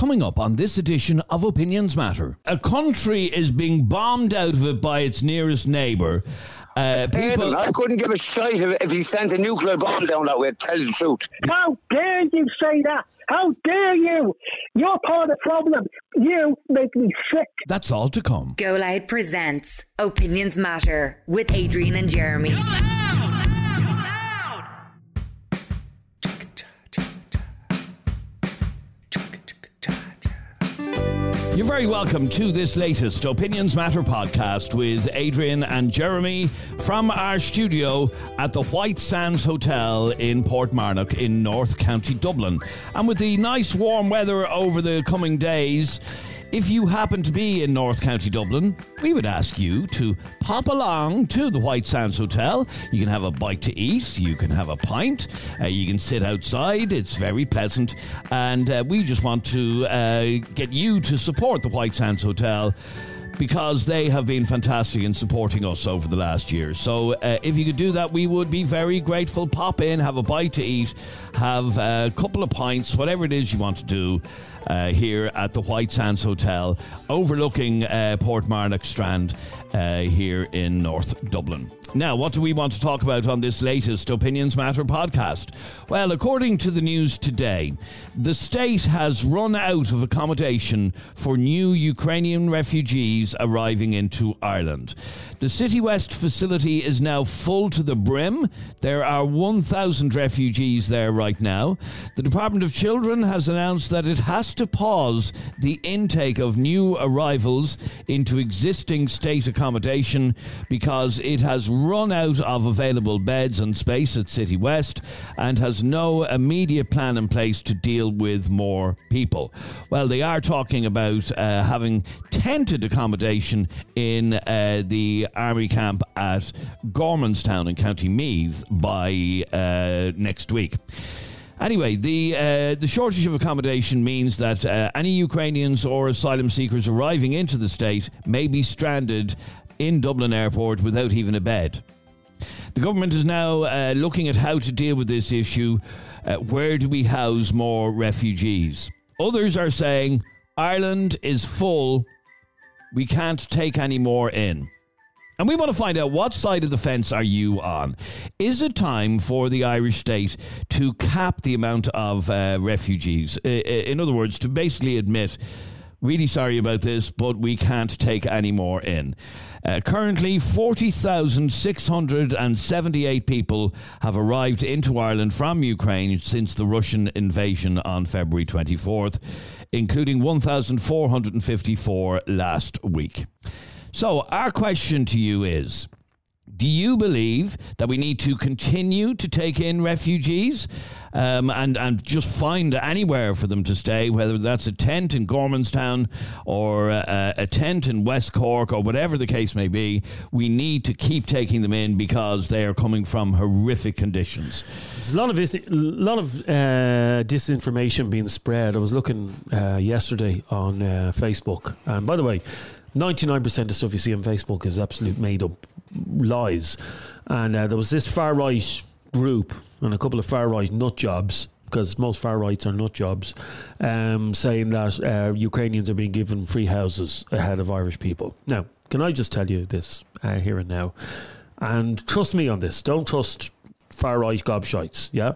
Coming up on this edition of Opinions Matter, a country is being bombed out of it by its nearest neighbour. Uh, Aidan, I couldn't give a shite if, if he sent a nuclear bomb down that way, tell the truth. How dare you say that? How dare you? You're part of the problem. You make me sick. That's all to come. Go Loud presents Opinions Matter with Adrian and Jeremy. You're very welcome to this latest Opinions Matter podcast with Adrian and Jeremy from our studio at the White Sands Hotel in Portmarnock in North County Dublin. And with the nice warm weather over the coming days, if you happen to be in North County Dublin, we would ask you to pop along to the White Sands Hotel. You can have a bite to eat, you can have a pint, uh, you can sit outside. It's very pleasant. And uh, we just want to uh, get you to support the White Sands Hotel because they have been fantastic in supporting us over the last year. So uh, if you could do that, we would be very grateful. Pop in, have a bite to eat, have a couple of pints, whatever it is you want to do uh, here at the White Sands Hotel, overlooking uh, Portmarnock Strand uh, here in North Dublin. Now, what do we want to talk about on this latest Opinions Matter podcast? Well, according to the news today, the state has run out of accommodation for new Ukrainian refugees arriving into Ireland. The City West facility is now full to the brim. There are 1,000 refugees there right now. The Department of Children has announced that it has to pause the intake of new arrivals into existing state accommodation because it has run out of available beds and space at City West and has no immediate plan in place to deal with more people. Well, they are talking about uh, having tented accommodation in uh, the army camp at Gormanston in County Meath by uh, next week. Anyway, the uh, the shortage of accommodation means that uh, any Ukrainians or asylum seekers arriving into the state may be stranded in Dublin Airport without even a bed. The government is now uh, looking at how to deal with this issue. Uh, where do we house more refugees? Others are saying Ireland is full. We can't take any more in. And we want to find out what side of the fence are you on? Is it time for the Irish state to cap the amount of uh, refugees? In other words, to basically admit, really sorry about this, but we can't take any more in. Uh, currently, 40,678 people have arrived into Ireland from Ukraine since the Russian invasion on February 24th, including 1,454 last week. So, our question to you is Do you believe that we need to continue to take in refugees um, and, and just find anywhere for them to stay, whether that's a tent in Gormanston or a, a tent in West Cork or whatever the case may be? We need to keep taking them in because they are coming from horrific conditions. There's a lot of a lot of uh, disinformation being spread. I was looking uh, yesterday on uh, Facebook, and by the way, 99% of stuff you see on Facebook is absolute made up lies. And uh, there was this far right group and a couple of far right nut jobs because most far rights are nut jobs, um, saying that uh, Ukrainians are being given free houses ahead of Irish people. Now, can I just tell you this uh, here and now? And trust me on this. Don't trust far right gobshites. Yeah,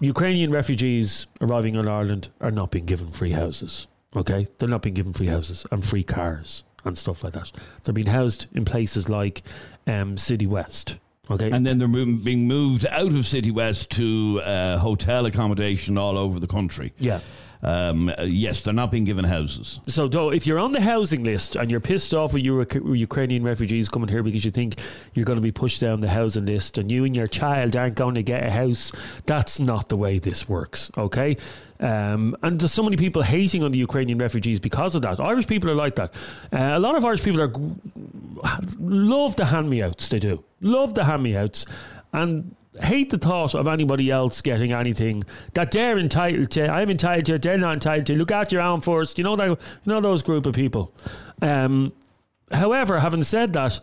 Ukrainian refugees arriving in Ireland are not being given free houses. Okay, they're not being given free houses and free cars and stuff like that. They're being housed in places like um, City West. Okay, and then they're moving, being moved out of City West to uh, hotel accommodation all over the country. Yeah. Um, uh, yes, they're not being given houses. So, though, if you're on the housing list and you're pissed off with your Ukrainian refugees coming here because you think you're going to be pushed down the housing list and you and your child aren't going to get a house, that's not the way this works. Okay. Um, and there's so many people hating on the Ukrainian refugees because of that. Irish people are like that. Uh, a lot of Irish people are love the hand me outs. They do love the hand me outs, and hate the thought of anybody else getting anything that they're entitled to. I'm entitled to. They're not entitled to. Look at your own first. You know that. You know those group of people. Um, however, having said that.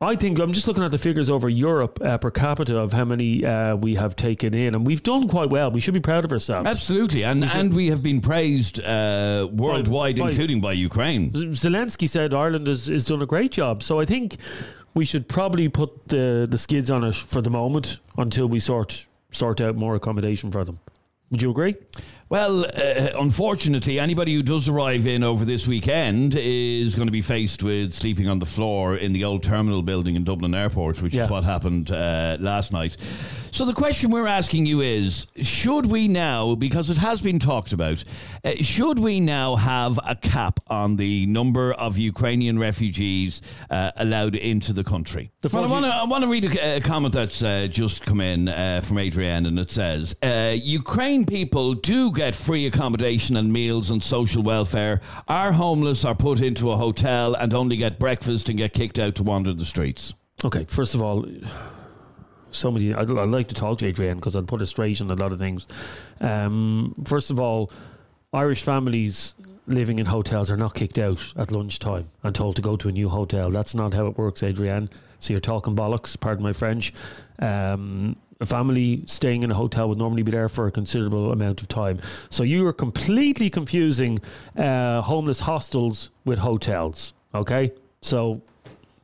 I think I'm just looking at the figures over Europe uh, per capita of how many uh, we have taken in, and we've done quite well. We should be proud of ourselves. Absolutely, and and we have been praised uh, worldwide, by- including by Ukraine. Zelensky said Ireland has, has done a great job. So I think we should probably put the, the skids on it for the moment until we sort sort out more accommodation for them. Would you agree? Well, uh, unfortunately, anybody who does arrive in over this weekend is going to be faced with sleeping on the floor in the old terminal building in Dublin Airport, which Yeah. is what happened uh, last night. So the question we're asking you is: Should we now, because it has been talked about, uh, should we now have a cap on the number of Ukrainian refugees uh, allowed into the country? The well, I want to read a, a comment that's uh, just come in uh, from Adrienne, and it says Ukraine people do get free accommodation and meals and social welfare. Our homeless are put into a hotel and only get breakfast and get kicked out to wander the streets. Okay, first of all, somebody I'd, I'd like to talk to Adrienne because I'd put her straight on a lot of things. Um, first of all, Irish families living in hotels are not kicked out at lunchtime and told to go to a new hotel. That's not how it works, Adrienne. So you're talking bollocks, pardon my French. Um, a family staying in a hotel would normally be there for a considerable amount of time. So you are completely confusing uh, homeless hostels with hotels. Okay, so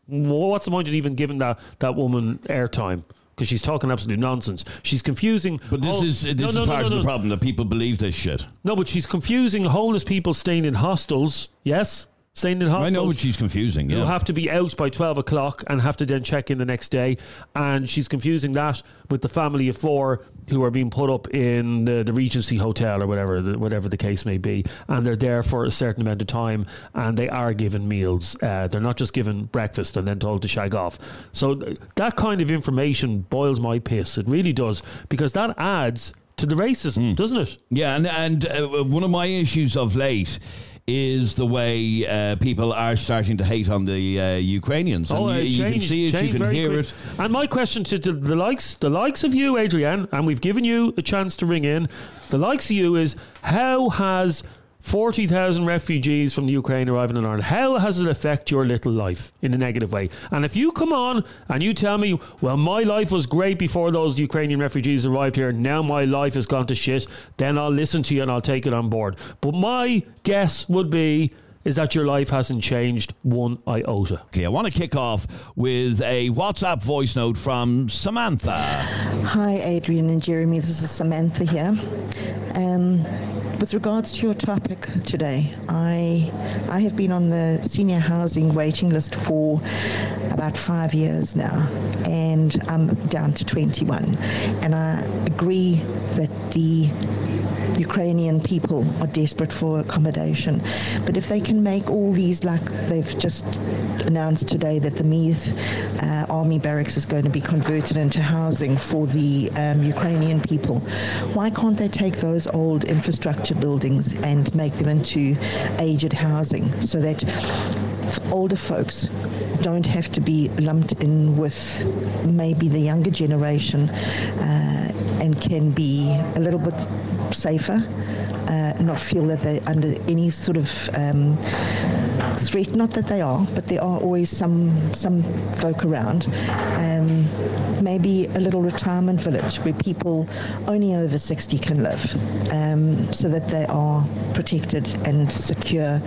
what's the point in even giving that that woman airtime? Because she's talking absolute nonsense. She's confusing. But this hol- is this No, is no, no, part no, of the problem that people believe this shit. No, but she's confusing homeless people staying in hostels. Yes, staying in hostels. I know what she's confusing. Yeah. have to be out by 12 o'clock and have to then check in the next day. And she's confusing that with the family of four who are being put up in the, the Regency Hotel or whatever the, whatever the case may be. And they're there for a certain amount of time and they are given meals. Uh, they're not just given breakfast and then told to shag off. So th- that kind of information boils my piss. It really does because that adds to the racism, doesn't it? Yeah, and and uh, one of my issues of late is the way uh, people are starting to hate on the uh, Ukrainians. And Oh, you, it you can see it, you can hear quick. it. And my question to, to the likes, the likes of you, Adrienne, and we've given you a chance to ring in. The likes of you is how has forty thousand refugees from the Ukraine arriving in Ireland? How has it affect your little life in a negative way? And if you come on and you tell me, well, my life was great before those Ukrainian refugees arrived here, now my life has gone to shit, then I'll listen to you and I'll take it on board. But my guess would be. Is that your life hasn't changed one iota? Okay, I want to kick off with a WhatsApp voice note from Samantha. Hi, Adrian and Jeremy. This is Samantha here. Um, with regards to your topic today, I I have been on the senior housing waiting list for about five years now, and I'm down to 21. And I agree that the Ukrainian people are desperate for accommodation. But if they can make all these, like they've just announced today, that the Meath uh, army barracks is going to be converted into housing for the um, Ukrainian people, why can't they take those old infrastructure buildings and make them into aged housing so that older folks don't have to be lumped in with maybe the younger generation uh, and can be a little bit safer, uh, not feel that they're under any sort of um, threat. Not that they are, but there are always some some folk around. Um, maybe a little retirement village where people only over 60 can live, um, so that they are protected and secure,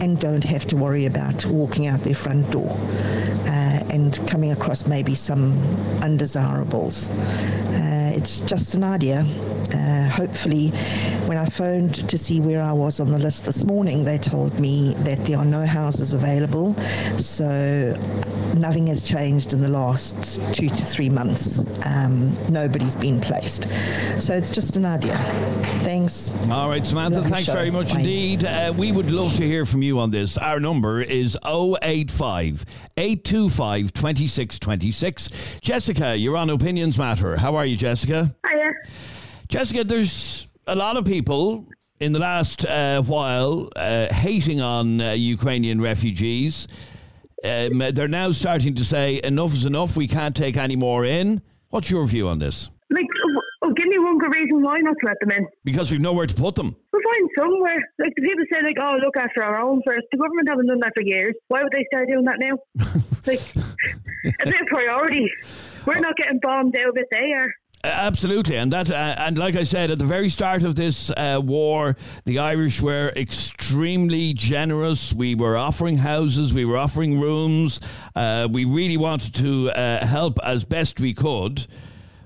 and don't have to worry about walking out their front door uh, and coming across maybe some undesirables. Uh, it's just an idea. Uh, hopefully, when I phoned to see where I was on the list this morning, they told me that there are no houses available. So nothing has changed in the last two to three months. Um, nobody's been placed. So it's just an idea. Thanks. All right, Samantha, thanks show. very much Bye. indeed. Uh, we would love to hear from you on this. Our number is 085 825 2626. Jessica, you're on Opinions Matter. How are you, Jessica? Hiya. Jessica, there's a lot of people in the last uh, while uh, hating on uh, Ukrainian refugees. Um, they're now starting to say enough is enough. We can't take any more in. What's your view on this? Like, oh, oh, give me one good reason why not to let them in. Because we've nowhere to put them. Well, find somewhere. Like the people say, like, "Oh, look after our own first. The government haven't done that for years. Why would they start doing that now? like a bit of priority. We're not getting bombed out, but they are. Absolutely, and that, uh, and like I said at the very start of this uh, war, the Irish were extremely generous. We were offering houses, we were offering rooms. Uh, we really wanted to uh, help as best we could.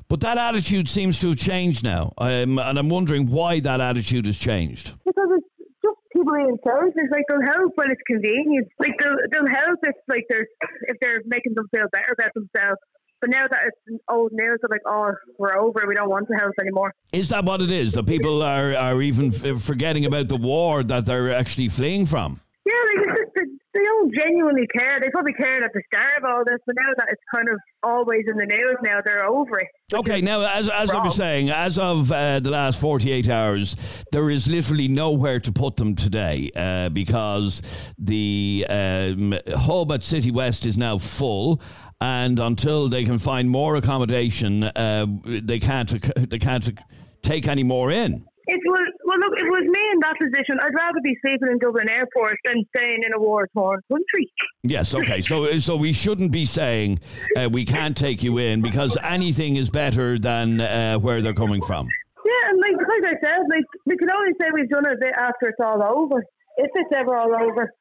But that attitude seems to have changed now, um, and I'm wondering why that attitude has changed. Because it's just people being selfish. Like they'll help when it's convenient. Like they'll, they'll help if like there's if they're making them feel better about themselves. But now that it's old news, they're like, oh, we're over. We don't want to help anymore. Is that what it is? That people are, are even f- forgetting about the war that they're actually fleeing from? Yeah, like it's just that they don't genuinely care. They probably cared at the start of all this, but now that it's kind of always in the news, now they're over it. Okay, now as as I was saying, as of uh, the last forty eight hours, there is literally nowhere to put them today uh, because the um, hub at City West is now full, and until they can find more accommodation, uh, they can't they can't take any more in. It was well. Look, it was me in that position, I'd rather be sleeping in Dublin Airport than staying in a war-torn country. Yes, okay. So so we shouldn't be saying uh, we can't take you in because anything is better than uh, where they're coming from. Yeah, and like like I said, like we can only say we've done it a bit after it's all over, if it's ever all over.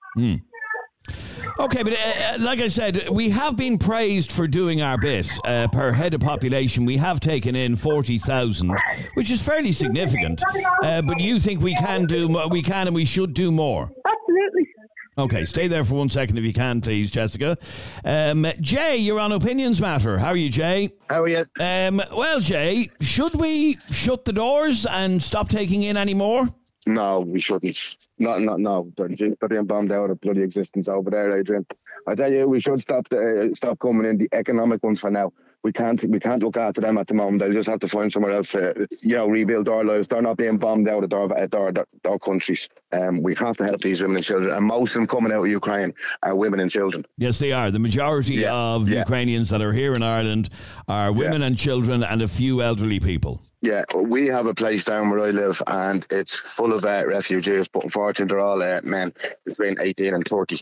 Okay, but uh, uh, like I said, we have been praised for doing our bit uh, per head of population. We have taken in forty thousand, which is fairly significant. Uh, but you think we can do, mo- we can, and we should do more. Absolutely. Okay, stay there for one second if you can, please, Jessica. Um, Jay, you're on Opinions Matter. How are you, Jay? How are you? Um, well, Jay, should we shut the doors and stop taking in any more? No, we shouldn't. Not, not, no. They're, being bombed out of bloody existence over there, Adrian. I tell you, we should stop the, uh, stop coming in the economic ones for now. We can't we can't look after them at the moment. They'll just have to find somewhere else. To, you know, rebuild our lives. They're not being bombed out of their their, their, their countries. Um, we have to help these women and children, and most of them coming out of Ukraine are women and children. Yes, they are. The majority Yeah, of yeah. Ukrainians that are here in Ireland are women and children and a few elderly people. Yeah, we have a place down where I live, and it's full of uh, refugees, but unfortunately, they're all uh, men between 18 and 30,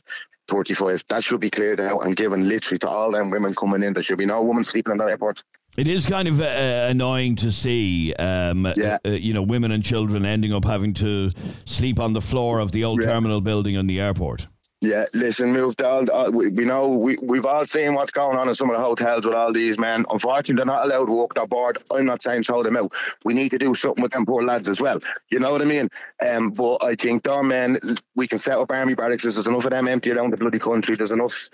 35. That should be cleared out and given literally to all them women coming in. There should be no woman sleeping in the airport. It is kind of uh, annoying to see, um, Yeah. uh, you know, women and children ending up having to sleep on the floor of the old Yeah. terminal building in the airport. Yeah, listen, moved all. all we, we know we we've all seen what's going on in some of the hotels with all these men. Unfortunately, they're not allowed to walk their board. I'm not saying throw them out. We need to do something with them poor lads as well. You know what I mean? Um, but I think their men, we can set up army barracks. There's enough of them empty around the bloody country. There's enough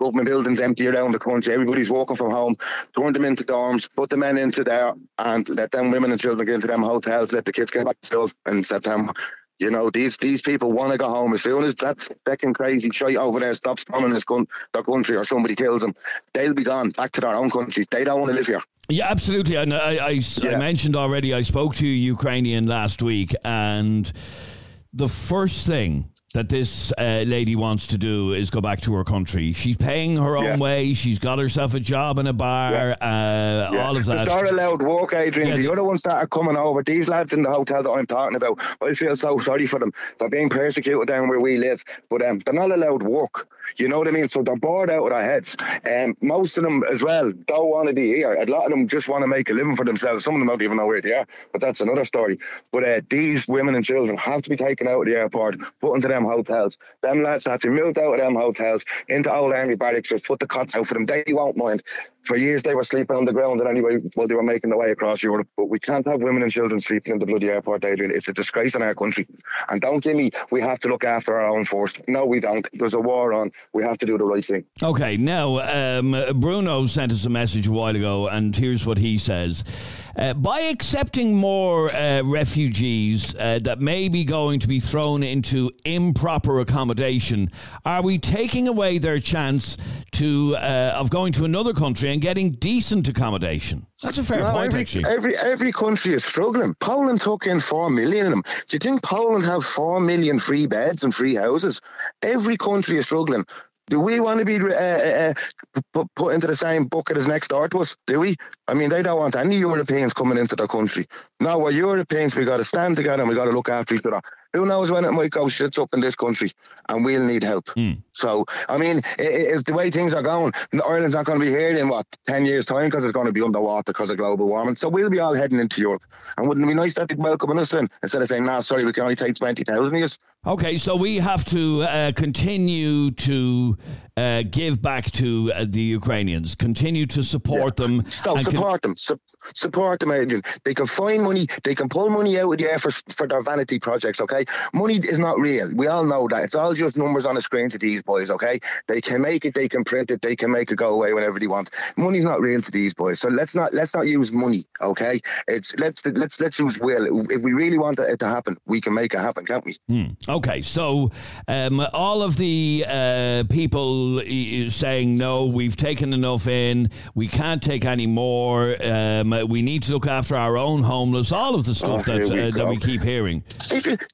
government buildings empty around the country. Everybody's walking from home. Turn them into dorms. Put the men into there, and let them women and children get into them hotels. Let the kids get back to school in September. You know, these these people want to go home as soon as that fucking crazy shite over there stops bombing this con- their country or somebody kills them. They'll be gone back to their own countries. They don't want to live here. Yeah, absolutely. And I, I, I mentioned already, I spoke to a Ukrainian last week, and the first thing that this uh, lady wants to do is go back to her country. She's paying her own Yeah. way. She's got herself a job in a bar, uh, all of that. They're allowed work, Adrian. Yeah, the the- other ones that are coming over, these lads in the hotel that I'm talking about, I feel so sorry for them. They're being persecuted down where we live, but um, they're not allowed work. You know what I mean? So they're bored out of their heads. Um, most of them as well don't want to be here. A lot of them just want to make a living for themselves. Some of them don't even know where they are, but that's another story. But uh, these women and children have to be taken out of the airport, put into them hotels. Them lads have to be moved out of them hotels into old army barracks or put the cots out for them. They won't mind. For years they were sleeping on the ground and anyway while they were making their way across Europe. But we can't have women and children sleeping in the bloody airport, Adrian. It's a disgrace in our country. And don't give me we have to look after our own force. No, we don't. There's a war on. We have to do the right thing. Okay, now um, Bruno sent us a message a while ago, and here's what he says. Uh, by accepting more uh, refugees uh, that may be going to be thrown into improper accommodation, are we taking away their chance to uh, of going to another country and getting decent accommodation? That's a fair No, point, every, actually. every every country is struggling. Poland took in four million of them. Do you think Poland have four million free beds and free houses? Every country is struggling. Do we want to be uh, uh, put, put into the same bucket as next door to us? Do we? I mean, they don't want any Europeans coming into their country. No, we're Europeans. We got to stand together and we got to look after each other. Who knows when it might go shits up in this country, and we'll need help. Mm. So, I mean, if the way things are going, Ireland's not going to be here in what ten years' time because it's going to be underwater because of global warming. So we'll be all heading into Europe. And wouldn't it be nice that they'd welcome us in instead of saying, "Nah, sorry, we can only take twenty thousand years." Okay, so we have to uh, continue to uh, give back to uh, the Ukrainians, continue to support yeah. them. Support con- them, Su- support them, Adrian. They can find money, they can pull money out of the air for, for their vanity projects, okay? Money is not real. We all know that. It's all just numbers on a screen to these boys, okay? They can make it, they can print it, they can make it go away whenever they want. Money's not real to these boys. So let's not let's not use money, okay? It's let's let's let's use will. If we really want it to happen, we can make it happen, can't we? Hmm. Okay, so um, all of the uh, people saying no, we've taken enough in, we can't take any more. Um, we need to look after our own homeless. All of the stuff oh, that uh, that we keep hearing.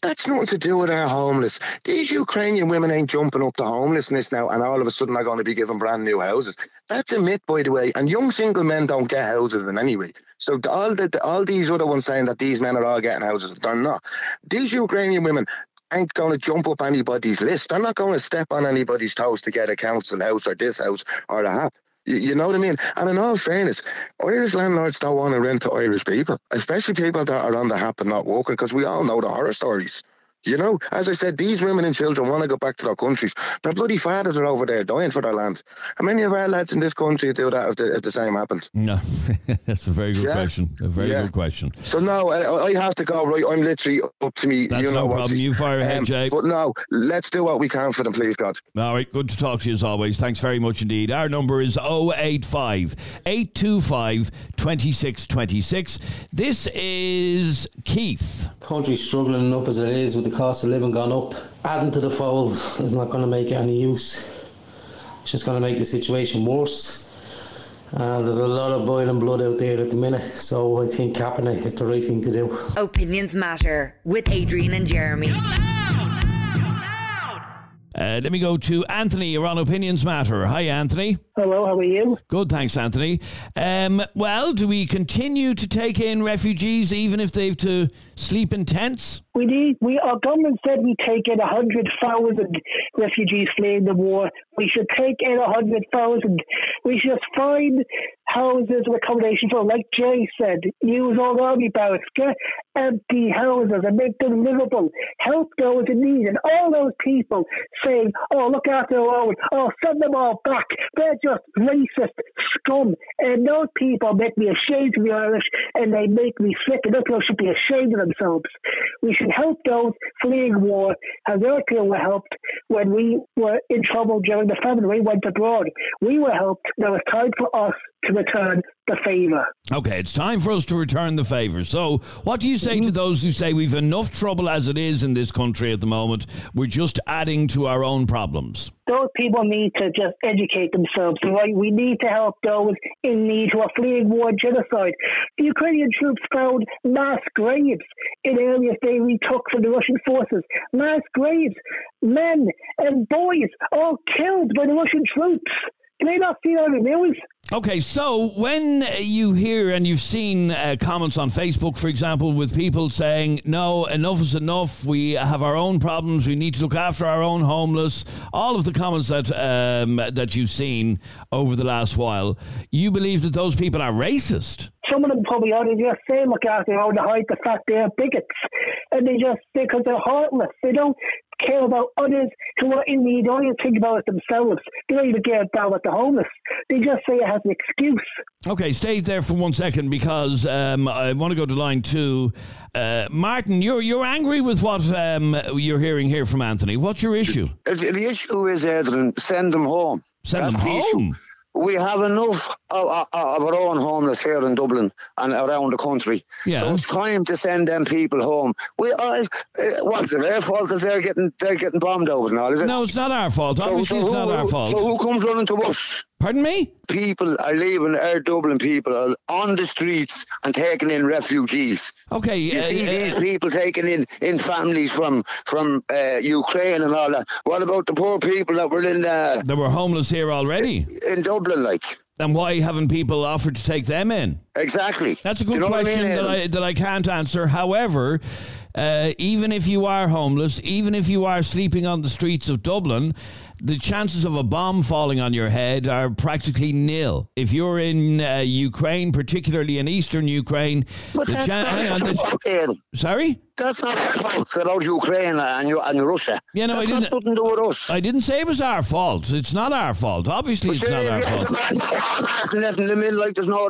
That's nothing to do with our homeless. These Ukrainian women ain't jumping up to homelessness now, and all of a sudden they're going to be given brand new houses. That's a myth, by the way. And young single men don't get houses in any way. So all the, all these other ones saying that these men are all getting houses, they're not. These Ukrainian women ain't going to jump up anybody's list. They're not going to step on anybody's toes to get a council house or this house or that. You, know what I mean? And in all fairness, Irish landlords don't want to rent to Irish people, especially people that are on the HAP and not working, because we all know the horror stories. You know, as I said, these women and children want to go back to their countries. Their bloody fathers are over there dying for their lands. How many of our lads in this country do that if the, if the same happens? No, that's a very good yeah. question. A very yeah. good question. So no, I, I, have to go. Right, I'm literally up to me. That's you know no problem. You fire ahead, um, Jay. But no, let's do what we can for them, please, God. All right, good to talk to you as always. Thanks very much indeed. Our number is 085 825 2626. This is Keith. Country struggling enough as it is with the cost of living gone up. Adding to the fold is not going to make any use. It's just going to make the situation worse. And there's a lot of boiling blood out there at the minute, so I think capping it is the right thing to do. Opinions Matter with Adrian and Jeremy. Uh, let me go to Anthony. You're on Opinions Matter. Hi, Anthony. Hello, how are you? Good, thanks, Anthony. Um, well, do we continue to take in refugees even if they've to sleep in tents? We need. We our government said we take in hundred thousand refugees fleeing the war. We should take in hundred thousand. We should find houses and accommodation for, like Jay said, use all army barracks, get empty houses and make them livable. Help those in need, and all those people saying, "Oh, look after their own. Oh, send them all back." They're just racist scum, and those people make me ashamed of the Irish, and they make me sick. And those people should be ashamed of themselves. We should help those fleeing war, as people were helped when we were in trouble during the famine. We went abroad. We were helped. Now it's time for us to return the favour. Okay, it's time for us to return the favour. So, what do you say mm-hmm. to those who say we've enough trouble as it is in this country at the moment? We're just adding to our own problems. Those people need to just educate themselves. Right? We need to help those in need who are fleeing war genocide. The Ukrainian troops found mass graves in areas they retook from the Russian forces. Mass graves, men and boys all killed by the Russian troops. Can I not see that the news? Okay, so when you hear and you've seen uh, comments on Facebook, for example, with people saying, no, enough is enough, we have our own problems, we need to look after our own homeless, all of the comments that, um, that you've seen over the last while, you believe that those people are racist? Some of them probably are. They just say, look after their own to hide the fact they're bigots. And they just, because they're heartless. They don't care about others who are in need. They don't even think about it themselves. They don't even care about the homeless. They just say it has an excuse. Okay, stay there for one second because um, I want to go to line two. Uh, Martin, you're you're angry with what um, you're hearing here from Anthony. What's your issue? The, the issue is, Edwin, send them home. Send That's them home. The we have enough of, of, our own homeless here in Dublin and around the country. Yeah. So it's time to send them people home. We, uh, what's it their fault that they're getting they're getting bombed over all? Is it? No, it's not our fault. Obviously, so, so it's who, not our fault. So who comes running to us? Pardon me? People are leaving our Dublin people are on the streets and taking in refugees. Okay, You uh, see uh, these people taking in, in families from from uh, Ukraine and all that. What about the poor people that were in uh, There were homeless here already. in Dublin? Like And why haven't people offered to take them in? exactly. That's a good you know what I question mean, that, I, that I can't answer. However, uh, even if you are homeless, even if you are sleeping on the streets of Dublin, the chances of a bomb falling on your head are practically nil. If you're in uh, Ukraine, particularly in eastern Ukraine, But the that's chan- hang on, the- Aidan. sorry. That's not our fault about Ukraine and, and Russia. Yeah, no, I didn't- nothing to do with us. I didn't say it was our fault. It's not our fault. Obviously, it's not our fault. left them in like there's no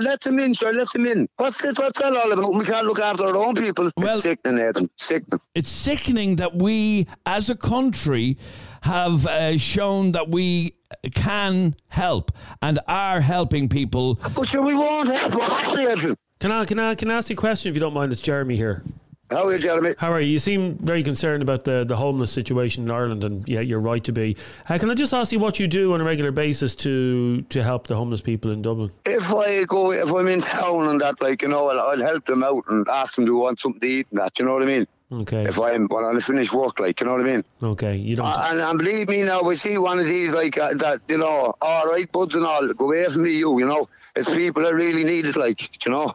let them in, sure, let them in. What's this? What's that all about? We can't look after our own people. Well- it's sickening, Aidan. Sickening. It's sickening that we, as a country, have uh, shown that we can help and are helping people. But sure, we won't help. Honestly, Aidan. Can I, can, I, can I ask you a question if you don't mind? It's Jeremy here. How are you, Jeremy? How are you? You seem very concerned about the, the homeless situation in Ireland, and yeah, you're right to be. Uh, can I just ask you what you do on a regular basis to to help the homeless people in Dublin? If I go, if I'm in town and that, like you know, I'll, I'll help them out and ask them to want something to eat and that. You know what I mean? Okay, If I'm when I finish work, like you know what I mean. okay, you don't. Uh, and, and believe me now, we see one of these like uh, that, you know, all right, buds and all, go away from me, you, you know. It's people that really need it, like, you know.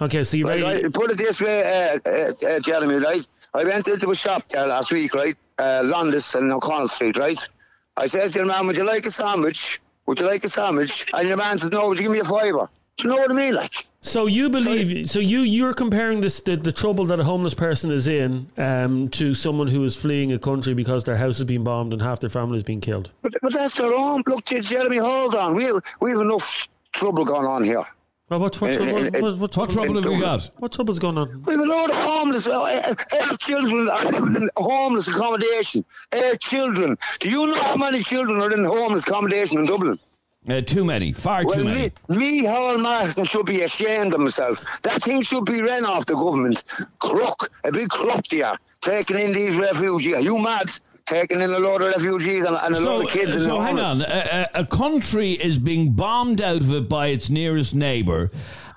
okay, so you Like, ready? I, put it this way, uh, uh, uh, Jeremy, right? I went into a shop there last week, right? Uh, Londis and O'Connell Street, right? I said to the man, would you like a sandwich? Would you like a sandwich? And the man says, no, would you give me a fiver? Do you know what I mean? Like, So you believe? So you you're comparing this the, the trouble that a homeless person is in um, to someone who is fleeing a country because their house has been bombed and half their family has been killed. but, but that's their own. Look, Jeremy, hold on. We, we have enough trouble going on here. Well, what what Eh, trouble? eh, eh, What, what, What trouble have we got? What trouble's going on? We have a load of homeless, uh, uh, uh, children are in homeless accommodation. Uh, children. Do you know how many children are in homeless accommodation in Dublin? Uh, too many, far too many. me, me, Howard Marston should be ashamed of himself. That thing should be ran off the government. Crook, a big crook they are, taking in these refugees. Are you mad? Taking in a load of refugees and, and a So, load of kids so the hang on. A, a, a country is being bombed out of it by its nearest neighbour.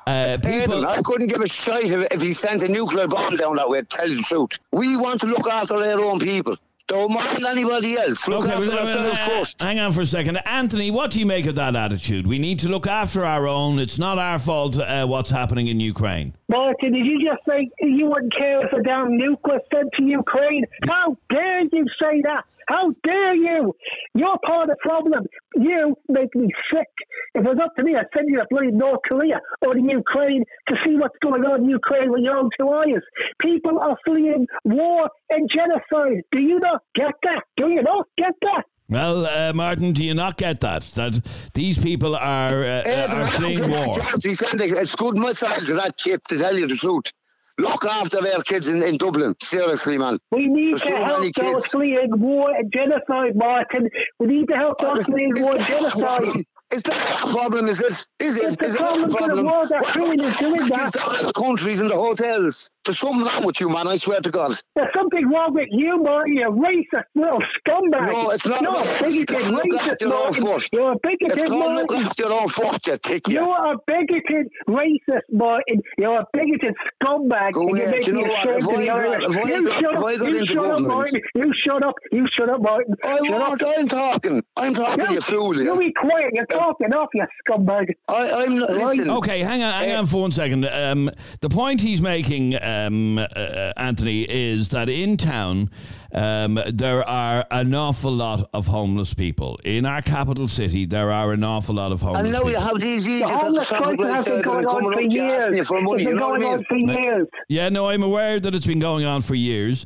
Uh, people, I couldn't give a shite if, if he sent a nuclear bomb down that way, tell the truth. We want to look after our own people. Don't mind anybody else. Look Okay, after well, ourselves uh, first. hang on for a second. Anthony, what do you make of that attitude? We need to look after our own. It's not our fault uh, what's happening in Ukraine. Martin, did you just say you wouldn't care if a damn nuke was sent to Ukraine? How dare you say that? How dare you? You're part of the problem. You make me sick. If it was up to me, I'd send you to bloody North Korea or the Ukraine to see what's going on in Ukraine with your own two eyes. People are fleeing war and genocide. Do you not get that? Do you not get that? Well, uh, Martin, do you not get that? That these people are uh, Aidan, are fleeing war. chance. He a, a good message to that chip, to tell you the truth. Look after their kids in, in Dublin. Seriously, man. We need There's to so help those fleeing war and genocide, Martin. We need to help those fleeing war and genocide. Problem? Is that a problem? Is this? Is it? It's the Is it problem for the problem? world that about is doing the that. the countries and the hotels. There's something wrong with you, man. I swear to God. There's something wrong with you, Martin. You're racist little scumbag. No, it's not You're a bigoted racist, after your own Martin. You're a It's bigoted look Martin. after your own fuck, you tick you. You're a bigoted racist, Martin. You're a bigoted scumbag. Go and you ahead. make You know what? ashamed If of I the got- Irish. if I You shut up. You shut up, Martin. You shut up. You shut up, Martin. I won't. I'm talking. I'm talking, you fool. You. be quiet. You're talking off, you scumbag. I, I'm not. Right. Listen. Okay, hang on, hang Uh, on for one second. Um, the point he's making, um, uh, uh, Anthony, is that in town um, there are an awful lot of homeless people. In our capital city, there are an awful lot of homeless And now people. you have these The homeless at the crisis has been going on for years. for money. It's You been know what I going on for years. Yeah, no, I'm aware that it's been going on for years.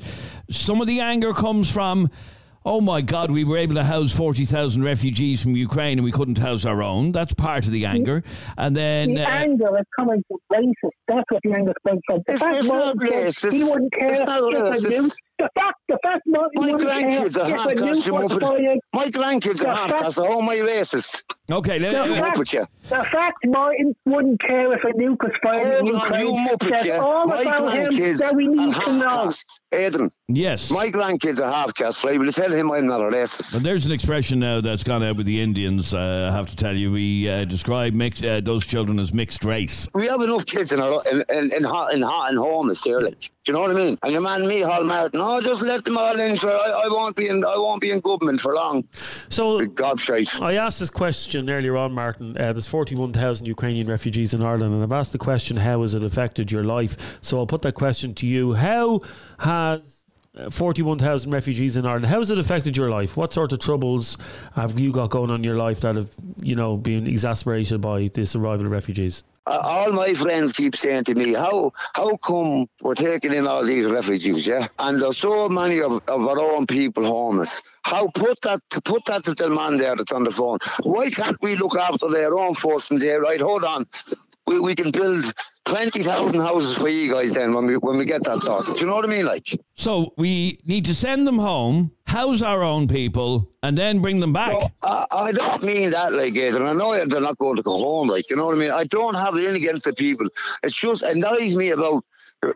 Some of the anger comes from, oh my God, we were able to house 40,000 refugees from Ukraine and we couldn't house our own. That's part of the anger. And then. The uh, anger is coming from racist. That's what the anger comes from. It's- fact it's not racist. He wouldn't care It's not if a racist. Nuke the fact, the fact, Martin My wouldn't care grandkids are if half a caste, nuke you was muppet. My grandkids are half fact- caste. Oh, my racist. Okay, let- The You fact, muppet, yeah. the fact Martin wouldn't care if a nuke was fired in Hold on, you Ukraine muppet, says yeah. all My about him that we need to know. caste. Aidan, yes. my grandkids are half caste, right? Will you tell him I'm not a But racist? there's an expression now that's gone out with the Indians. Uh, I have to tell you, we uh, describe mixed, uh, those children as mixed race. We have enough kids in our in in, in hot in hot and homeless here, like. Do you know what I mean? And your man me, Hall Martin, no, just let them all in. Sure, I, I won't be in. I won't be in government for long. So Gobshite. I asked this question earlier on, Martin. Uh, there's 41,000 Ukrainian refugees in Ireland, and I've asked the question, how has it affected your life? So I'll put that question to you. How has uh, 41,000 refugees in Ireland, how has it affected your life? What sort of troubles have you got going on in your life that have, you know, been exacerbated by this arrival of refugees? Uh, all my friends keep saying to me, "How how come we're taking in all these refugees? Yeah, and there's so many of, of our own people homeless. How put that put that to the man there that's on the phone? Why can't we look after their own folks and there? Right, hold on, we, we can build twenty thousand houses for you guys then when we when we get that sorted. Do you know what I mean? Like, So we need to send them home, house our own people, and then bring them back. I, I don't mean that like and I know they're not going to go home. Like, you know what I mean? I don't have in against the people. It's just annoys me about.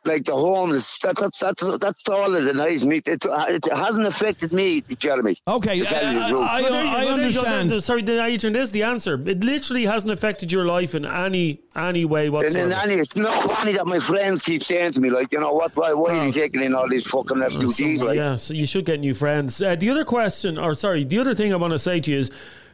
Like the homeless, that, that's that's that's all that annoys me. It, it hasn't affected me, Jeremy. Okay, to tell uh, truth. I- Well, you- I well, there you go. understand. Sorry, the Adrian, there's the answer. It literally hasn't affected your life in any any way And whatsoever. then Annie, it's not funny that my friends keep saying to me, like, you know what, why, why are you taking in all these fucking refugees? Like, yeah, so you should get new friends. Uh, the other question, or sorry, the other thing I want to say to you is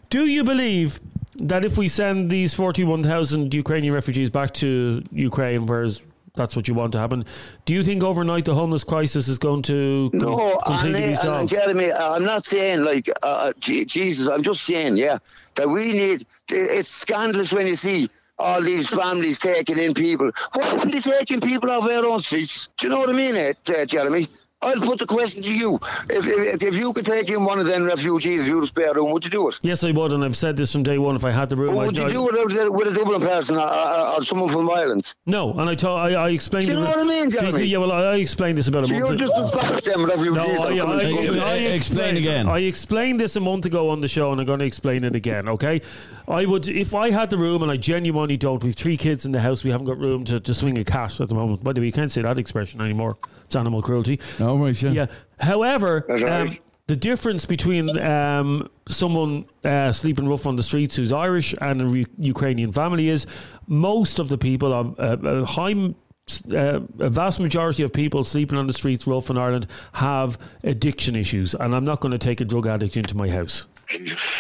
do you believe that if we send these 41,000 Ukrainian refugees back to Ukraine, whereas that's what you want to happen, do you think overnight the homeless crisis is going to com- No, completely be and, and? Jeremy, I'm not saying like uh, Je- Jesus. I'm just saying, yeah, that we need. It's scandalous when you see all these families taking in people. Why would they taking people off their own streets? Do you know what I mean, eh, uh, Jeremy? I'll put the question to you. If, if if you could take in one of them refugees, if you had a spare room, would you do it? Yes, I would, and I've said this from day one. If I had the room, Or I'd, you do it with a, with Dublin person or, or, or someone from Ireland? No, and I, told, I, I explained. Do you it- know what I mean, Jeremy? Yeah, well, I, I explained this about a So month you're just as bad as them refugees. No, I, come I, into I, I Explain again. I explained this a month ago on the show, and I'm going to explain it again. Okay, I would if I had the room, and I genuinely don't. We've three kids in the house. We haven't got room to, to swing a cat at the moment. By the way, you can't say that expression anymore. It's animal cruelty. Oh, right, yeah. Yeah. However, right. um, the difference between um, someone uh, sleeping rough on the streets who's Irish and a re- Ukrainian family is most of the people, are, uh, a high, uh, a vast majority of people sleeping on the streets rough in Ireland have addiction issues, and I'm not going to take a drug addict into my house.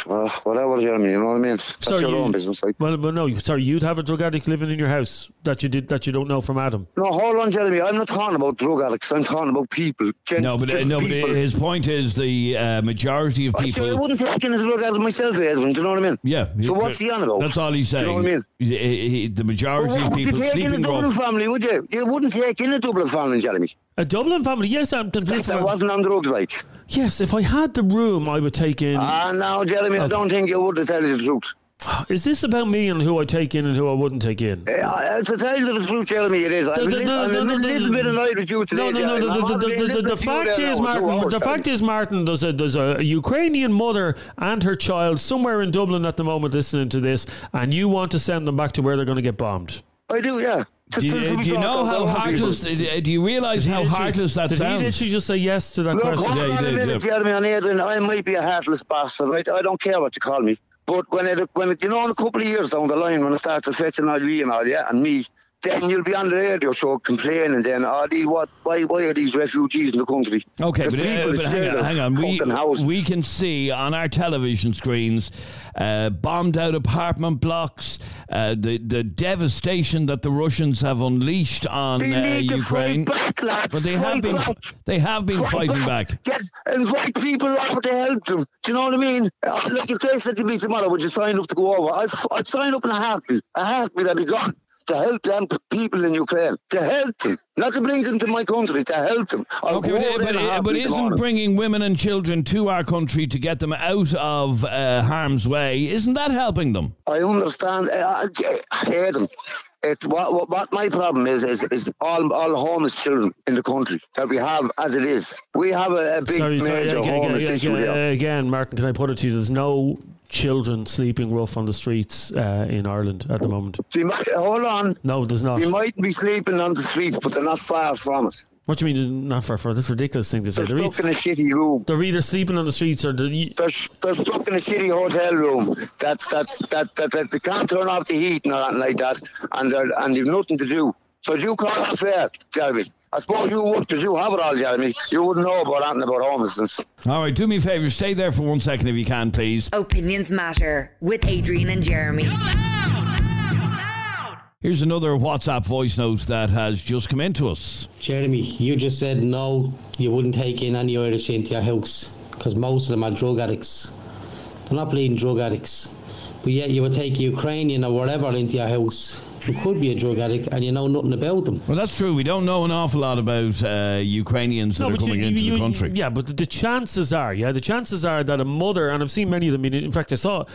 Well, whatever, Jeremy. You know what I mean? That's Sorry, your you- own business. Like. Well, well, no, sorry, you'd have a drug addict living in your house that you did that you don't know from Adam. No, hold on, Jeremy. I'm not talking about drug addicts. I'm talking about people. Gen- No, but uh, just no, but his point is the uh, majority of I sure I wouldn't take in a drug addict myself, Edwin. Do you know what I mean? Yeah. So what's he on about? That's all he's Do you know what I mean? He- he- the Well, majority of would you people take in a sleeping Dublin rough. family, would you? You wouldn't take in a Dublin family, Jeremy. A Dublin family, yes, I'm. That, that wasn't on drugs, like. Yes, if I had the room, I would take in. Ah, no, Jeremy, I don't think you would, to tell you the truth. Is this about me and who I take in and who I wouldn't take in? I- to tell you the truth, Jeremy, it is. I'm, a The- the- little- I'm a little bit annoyed with you today, No, no, no. The, fact is, Martin. hours, The fact is, Martin. There's a there's a Ukrainian mother and her child somewhere in Dublin at the moment listening to this, and you want to send them back to where they're going to get bombed. I do, yeah. To- Do you, to- to be do you know how about people. heartless? Do you realise how heartless that did he sounds? literally just say yes to that Look, question? hold Yeah, you on a did, minute, yeah. Jeremy and Adrian. I might be a heartless bastard, right? I don't care what you call me. But when it, when it, you know, in a couple of years down the line, when it starts affecting all you and all, yeah, and me, then you'll be on the radio show complaining. Then, oh, these, what? Why? Why are these refugees in the country? Okay, but, uh, but hang on, hang on. We, houses. we can see on our television screens uh, bombed out apartment blocks, uh, the the devastation that the Russians have unleashed on uh, Ukraine. back. But they have been back. they have been Fight fighting back. Yes, invite people over to help them. Do you know what I mean? Uh, Like if they said to me tomorrow, would you sign up to go over? I'd, I'd sign up in a heartbeat. A heartbeat, I'd be gone. To help them people in Ukraine. To help them. Not to bring them to my country, to help them. I'll Okay, but, but, but isn't tomorrow. bringing women and children to our country to get them out of uh, harm's way, isn't that helping them? I understand. Uh, uh, Aidan, It's what, what what my problem is is is all all homeless children in the country that we have as it is. We have a, a big Sorry, sorry, major again, homeless again, issue again, here. again, Martin, can I put it to you? There's no children sleeping rough on the streets uh, in Ireland at the moment. Might, hold on. No, there's not. They might be sleeping on the streets, but they're not far from us. What do you mean not for for this ridiculous thing say? They're They're, stuck in a shitty room. they're either sleeping on the streets or they're, They're, they're stuck in a shitty hotel room. That's that's that that, that they can't turn off the heat and nothing like that, and they're, and they've nothing to do. So you call it fair, Jeremy. I suppose you would, because you have it all, Jeremy. You wouldn't know about anything about homelessness. All right, do me a favour, stay there for one second if you can, please. Opinions Matter with Adrian and Jeremy. Here's another WhatsApp voice note that has just come into us. Jeremy, you just said no, you wouldn't take in any Irish into your house because most of them are drug addicts. They're not bleeding drug addicts. But yet you would take a Ukrainian or whatever into your house who could be a drug addict and you know nothing about them. Well, that's true. We don't know an awful lot about uh, Ukrainians that are coming you- into you- the country. Yeah, but the, the chances are, yeah, the chances are that a mother, and I've seen many of them. In fact, I saw.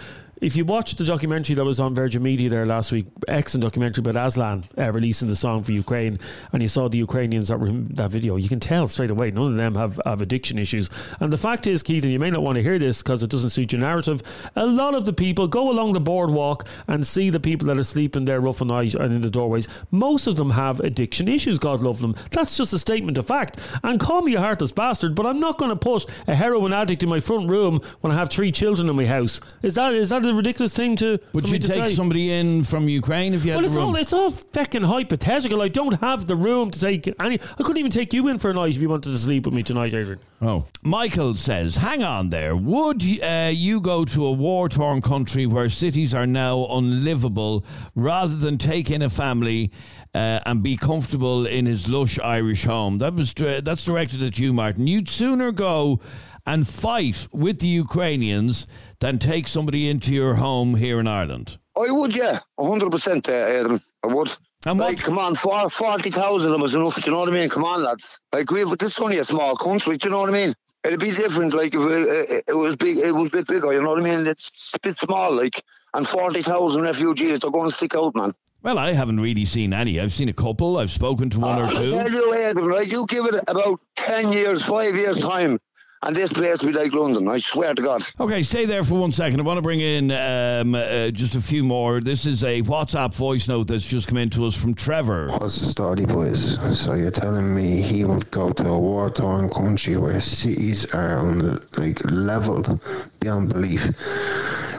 If you watch the documentary that was on Virgin Media there last week, excellent documentary about Aslan uh, releasing the song for Ukraine, and you saw the Ukrainians that were in that video, you can tell straight away none of them have, have addiction issues. And the fact is, Keith, and you may not want to hear this because it doesn't suit your narrative, a lot of the people go along the boardwalk and see the people that are sleeping there rough and night and in the doorways. Most of them have addiction issues, God love them. That's just a statement of fact. And call me a heartless bastard, but I'm not going to put a heroin addict in my front room when I have three children in my house. Is that is that a ridiculous thing to? Would you to take say? somebody in from Ukraine if you had Well, it's room? all it's all fucking hypothetical. I don't have the room to take any. I couldn't even take you in for a night if you wanted to sleep with me tonight, Adrian. Oh, Michael says, "Hang on there. Would uh, you go to a war-torn country where cities are now unlivable, rather than take in a family uh, and be comfortable in his lush Irish home?" That was that's directed at you, Martin. You'd sooner go and fight with the Ukrainians than take somebody into your home here in Ireland. I would, yeah, hundred percent, uh, Adam. I would. And like, what- come on, forty thousand of them is enough. Do you know what I mean? Come on, lads. Like, we this is only a small country. Do you know what I mean? It'd be different. Like, if it, it, it was big, it was a bit bigger. You know what I mean? It's a bit small. Like, and forty thousand refugees, they're going to stick out, man. Well, I haven't really seen any. I've seen a couple. I've spoken to one ah, or I two. tell you, Adam, right? You give it about ten years, five years time, and this place will be like London. I swear to God. Okay, stay there for one second. I want to bring in um, uh, just a few more. This is a WhatsApp voice note that's just come in to us from Trevor. What's the story, boys? So you're telling me he would go to a war-torn country where cities are on the, like leveled beyond belief,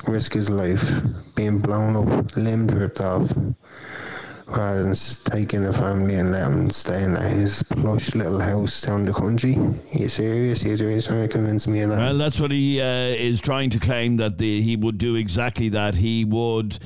risk his life, being blown up, limbs ripped off, rather than s- taking the family and let him stay in his plush little house down the country? Are you serious? He's really trying to convince me of that. Well, that's what he uh, is trying to claim that the, he would do exactly that. He would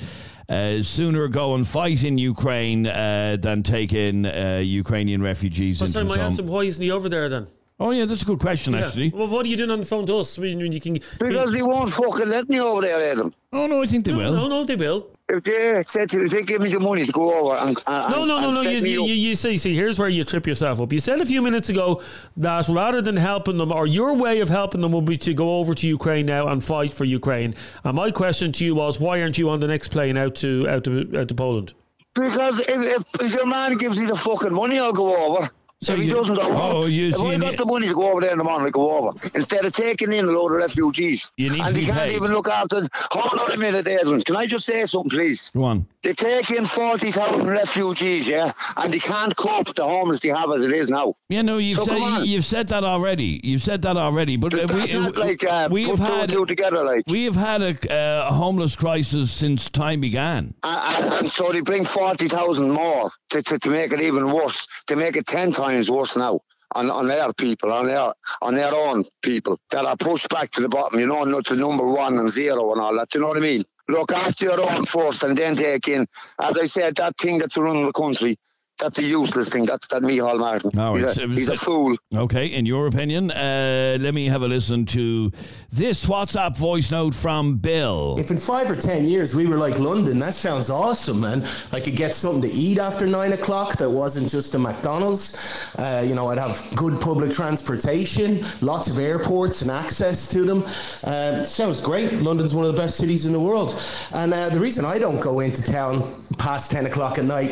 uh, sooner go and fight in Ukraine uh, than take in uh, Ukrainian refugees Oh, into sorry, his my home. answer. Why isn't he over there then? Oh, yeah, that's a good question, Yeah. actually. Well, what are you doing on the phone to us when, when you can? Because they won't fucking let me over there, Adam. Oh, no, I think they no, will. No, no, they will. If they said to me, they give me the money to go over and, and No, no, no, and no. You, you, you, you see, see, here's where you trip yourself up. You said a few minutes ago that rather than helping them, or your way of helping them would be to go over to Ukraine now and fight for Ukraine. And my question to you was, why aren't you on the next plane out to out to out to Poland? Because if, if, if your man gives you the fucking money, I'll go over. So if he you- doesn't, won't. oh, you if I got need- the money to go over there in the morning, I go over. Instead of taking in a load of refugees. You need and to they can't paid. even look after... Hold on a minute, Edwin. Can I just say something, please? Go on. They take in 40,000 refugees, yeah? And they can't cope with the homeless they have as it is now. Yeah, no, you've So said you've said that already. You've said that already. But That's we, not like uh, we have had together, like. we have had a, uh, a homeless crisis since time began. And, and, and so they bring 40,000 more to, to, to make it even worse, to make it 10 times worse now. On, on their people, on their on their own people that are pushed back to the bottom, you know, not to number one and zero and all that. You know what I mean? Look after your own first, and then take in, as I said, that thing that's running the country. That's a useless thing. That's that Micheál Martin. All he's, right, a, so- he's a fool. Okay, in your opinion, uh, let me have a listen to this WhatsApp voice note from Bill. If in five or ten years we were like London, that sounds awesome, man. I could get something to eat after nine o'clock that wasn't just a McDonald's. Uh, you know, I'd have good public transportation, lots of airports and access to them. Um, sounds great. London's one of the best cities in the world. And uh, the reason I don't go into town past 10 o'clock at night.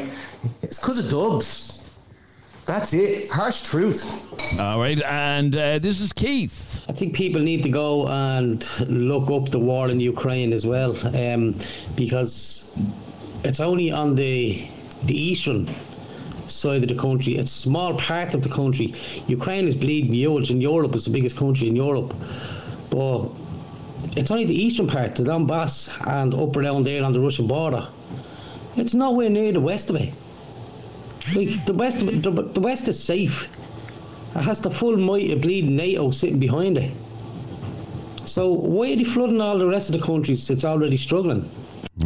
It's because of dubs. That's it. Harsh truth. All right, and uh, this is Keith. I think people need to go and look up the war in Ukraine as well, um, because it's only on the the eastern side of the country. It's a small part of the country. Ukraine is bleeding huge, and Europe is the biggest country in Europe, but it's only the eastern part, the Donbass, and up around there on the Russian border. It's nowhere near the west of it. Like the west, the, the west is safe. It has the full might of bleeding NATO sitting behind it. So why are they flooding all the rest of the countries that's already struggling?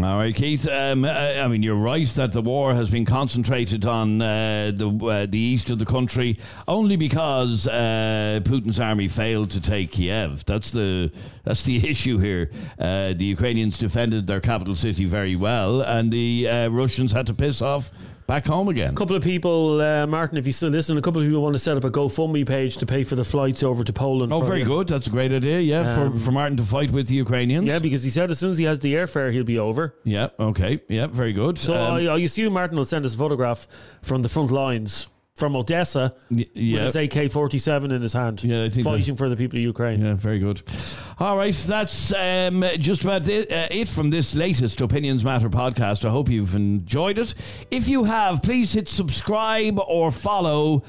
All right, Keith. Um, uh, I mean, you're right that the war has been concentrated on uh, the uh, the east of the country only because uh, Putin's army failed to take Kiev. That's the that's the issue here. Uh, the Ukrainians defended their capital city very well, and the uh, Russians had to piss off back home again. A couple of people, uh, Martin, if you still listen, a couple of people want to set up a GoFundMe page to pay for the flights over to Poland. Oh, for very you. good. That's a great idea. Yeah, Um, for, for Martin to fight with the Ukrainians. Yeah, because he said as soon as he has the airfare, he'll be over. Yeah. Okay. Yeah. Very good. So Um, I, I assume Martin will send us a photograph from the front lines from Odessa yeah. with his AK 47 in his hand, Yeah, fighting for the people of Ukraine. Yeah, very good. All right, that's um, just about it, uh, it from this latest Opinions Matter podcast. I hope you've enjoyed it. If you have, please hit subscribe or follow,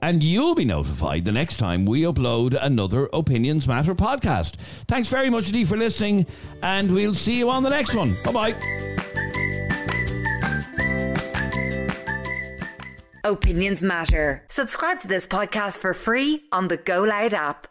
and you'll be notified the next time we upload another Opinions Matter podcast. Thanks very much, Dee, for listening, and we'll see you on the next one. Bye bye. Opinions matter. Subscribe to this podcast for free on the Go Loud app.